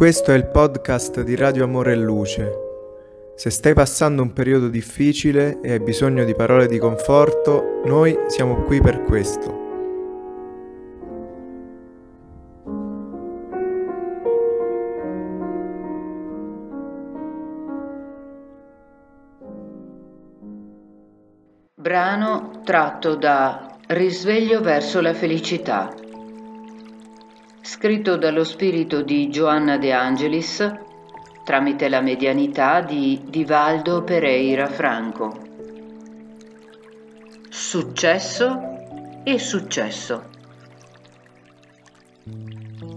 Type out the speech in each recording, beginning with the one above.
Questo è il podcast di Radio Amore e Luce. Se stai passando un periodo difficile e hai bisogno di parole di conforto, noi siamo qui per questo. Brano tratto da Risveglio verso la felicità scritto dallo spirito di Giovanna De Angelis tramite la medianità di Divaldo Pereira Franco. Successo e successo.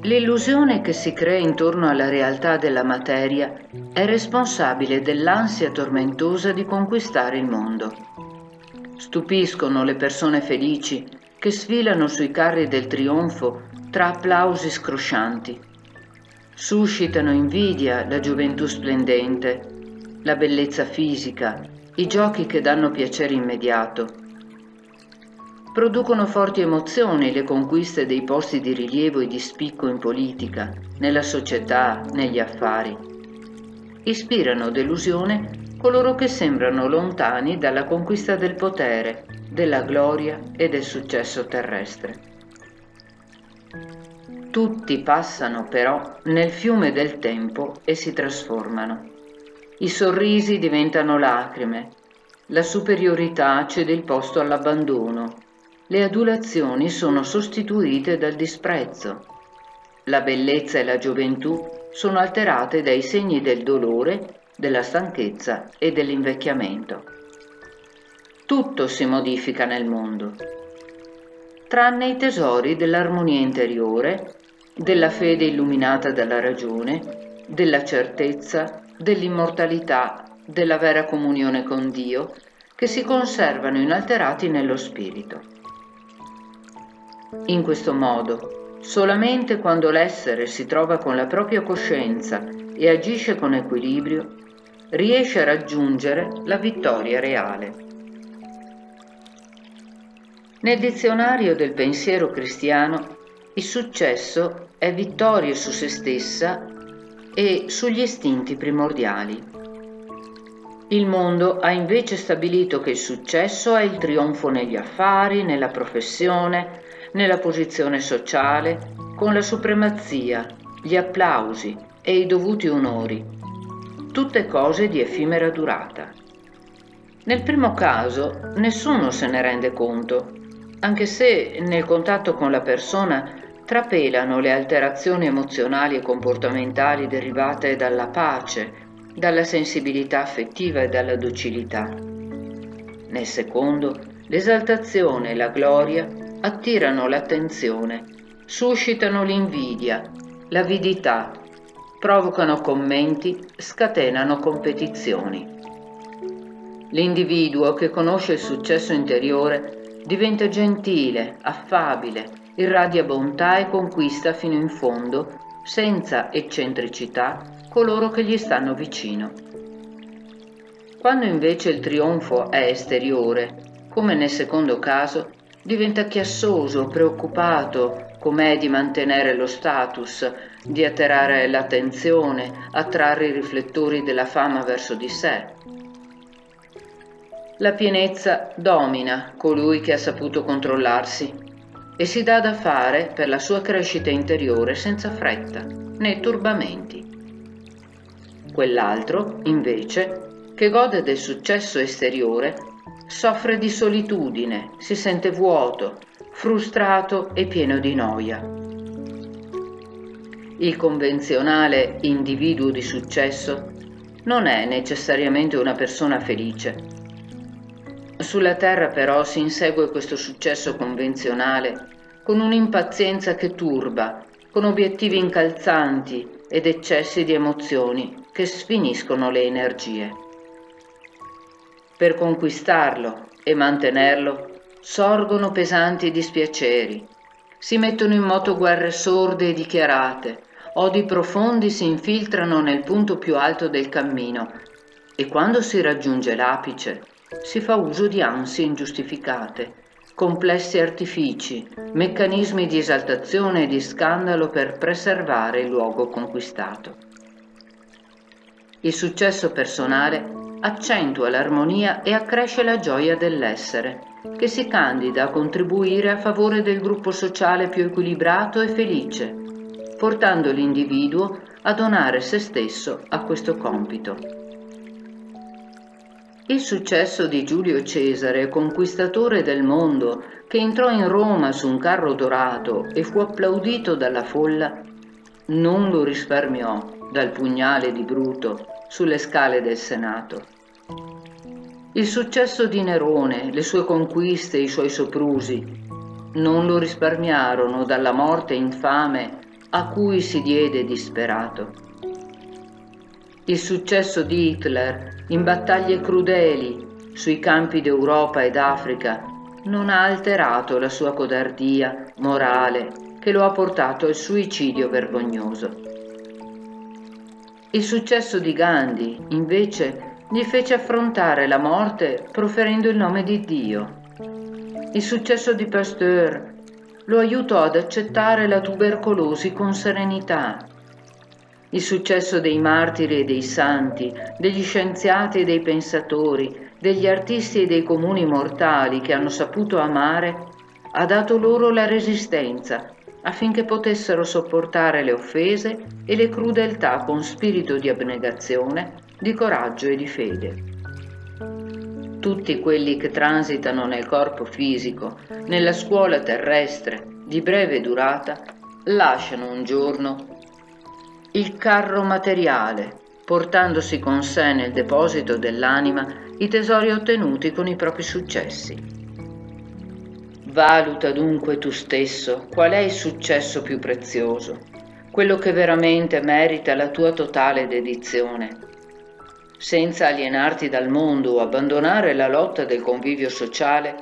L'illusione che si crea intorno alla realtà della materia è responsabile dell'ansia tormentosa di conquistare il mondo. Stupiscono le persone felici che sfilano sui carri del trionfo tra applausi scroscianti. Suscitano invidia la gioventù splendente, la bellezza fisica, i giochi che danno piacere immediato. Producono forti emozioni le conquiste dei posti di rilievo e di spicco in politica, nella società, negli affari. Ispirano delusione coloro che sembrano lontani dalla conquista del potere, della gloria e del successo terrestre. Tutti passano però nel fiume del tempo e si trasformano. I sorrisi diventano lacrime, la superiorità cede il posto all'abbandono, le adulazioni sono sostituite dal disprezzo, la bellezza e la gioventù sono alterate dai segni del dolore, della stanchezza e dell'invecchiamento. Tutto si modifica nel mondo, tranne i tesori dell'armonia interiore della fede illuminata dalla ragione, della certezza, dell'immortalità, della vera comunione con Dio, che si conservano inalterati nello spirito. In questo modo, solamente quando l'essere si trova con la propria coscienza e agisce con equilibrio, riesce a raggiungere la vittoria reale. Nel dizionario del pensiero cristiano il successo è vittoria su se stessa e sugli istinti primordiali. Il mondo ha invece stabilito che il successo è il trionfo negli affari, nella professione, nella posizione sociale, con la supremazia, gli applausi e i dovuti onori, tutte cose di effimera durata. Nel primo caso nessuno se ne rende conto, anche se nel contatto con la persona trapelano le alterazioni emozionali e comportamentali derivate dalla pace, dalla sensibilità affettiva e dalla docilità. Nel secondo, l'esaltazione e la gloria attirano l'attenzione, suscitano l'invidia, l'avidità, provocano commenti, scatenano competizioni. L'individuo che conosce il successo interiore diventa gentile, affabile, irradia bontà e conquista fino in fondo, senza eccentricità, coloro che gli stanno vicino. Quando invece il trionfo è esteriore, come nel secondo caso, diventa chiassoso, preoccupato, com'è di mantenere lo status, di atterrare l'attenzione, attrarre i riflettori della fama verso di sé. La pienezza domina colui che ha saputo controllarsi e si dà da fare per la sua crescita interiore senza fretta né turbamenti. Quell'altro, invece, che gode del successo esteriore, soffre di solitudine, si sente vuoto, frustrato e pieno di noia. Il convenzionale individuo di successo non è necessariamente una persona felice, sulla Terra però si insegue questo successo convenzionale con un'impazienza che turba, con obiettivi incalzanti ed eccessi di emozioni che sfiniscono le energie. Per conquistarlo e mantenerlo sorgono pesanti dispiaceri, si mettono in moto guerre sorde e dichiarate, odi profondi si infiltrano nel punto più alto del cammino e quando si raggiunge l'apice si fa uso di ansie ingiustificate, complessi artifici, meccanismi di esaltazione e di scandalo per preservare il luogo conquistato. Il successo personale accentua l'armonia e accresce la gioia dell'essere, che si candida a contribuire a favore del gruppo sociale più equilibrato e felice, portando l'individuo a donare se stesso a questo compito. Il successo di Giulio Cesare, conquistatore del mondo, che entrò in Roma su un carro dorato e fu applaudito dalla folla, non lo risparmiò dal pugnale di Bruto sulle scale del Senato. Il successo di Nerone, le sue conquiste, i suoi soprusi, non lo risparmiarono dalla morte infame a cui si diede disperato. Il successo di Hitler in battaglie crudeli sui campi d'Europa ed Africa non ha alterato la sua codardia morale che lo ha portato al suicidio vergognoso. Il successo di Gandhi, invece, gli fece affrontare la morte proferendo il nome di Dio. Il successo di Pasteur lo aiutò ad accettare la tubercolosi con serenità. Il successo dei martiri e dei santi, degli scienziati e dei pensatori, degli artisti e dei comuni mortali che hanno saputo amare, ha dato loro la resistenza affinché potessero sopportare le offese e le crudeltà con spirito di abnegazione di coraggio e di fede. Tutti quelli che transitano nel corpo fisico, nella scuola terrestre di breve durata, lasciano un giorno il carro materiale, portandosi con sé nel deposito dell'anima i tesori ottenuti con i propri successi. Valuta dunque tu stesso qual è il successo più prezioso, quello che veramente merita la tua totale dedizione senza alienarti dal mondo o abbandonare la lotta del convivio sociale,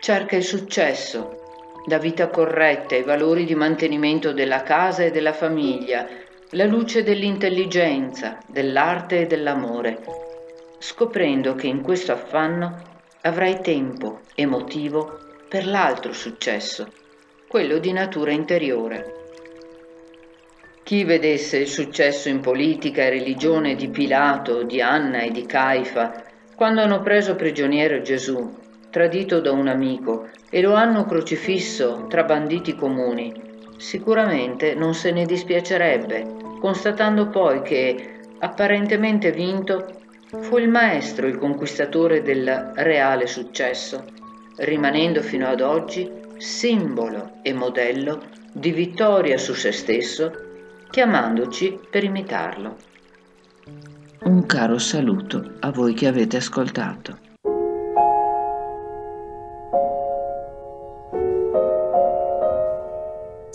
cerca il successo, la vita corretta, i valori di mantenimento della casa e della famiglia, la luce dell'intelligenza, dell'arte e dell'amore, scoprendo che in questo affanno avrai tempo e motivo per l'altro successo, quello di natura interiore. Chi vedesse il successo in politica e religione di Pilato, di Anna e di Caifa, quando hanno preso prigioniero Gesù, tradito da un amico, e lo hanno crocifisso tra banditi comuni, sicuramente non se ne dispiacerebbe, constatando poi che, apparentemente vinto, fu il maestro il conquistatore del reale successo, rimanendo fino ad oggi simbolo e modello di vittoria su se stesso chiamandoci per imitarlo. Un caro saluto a voi che avete ascoltato.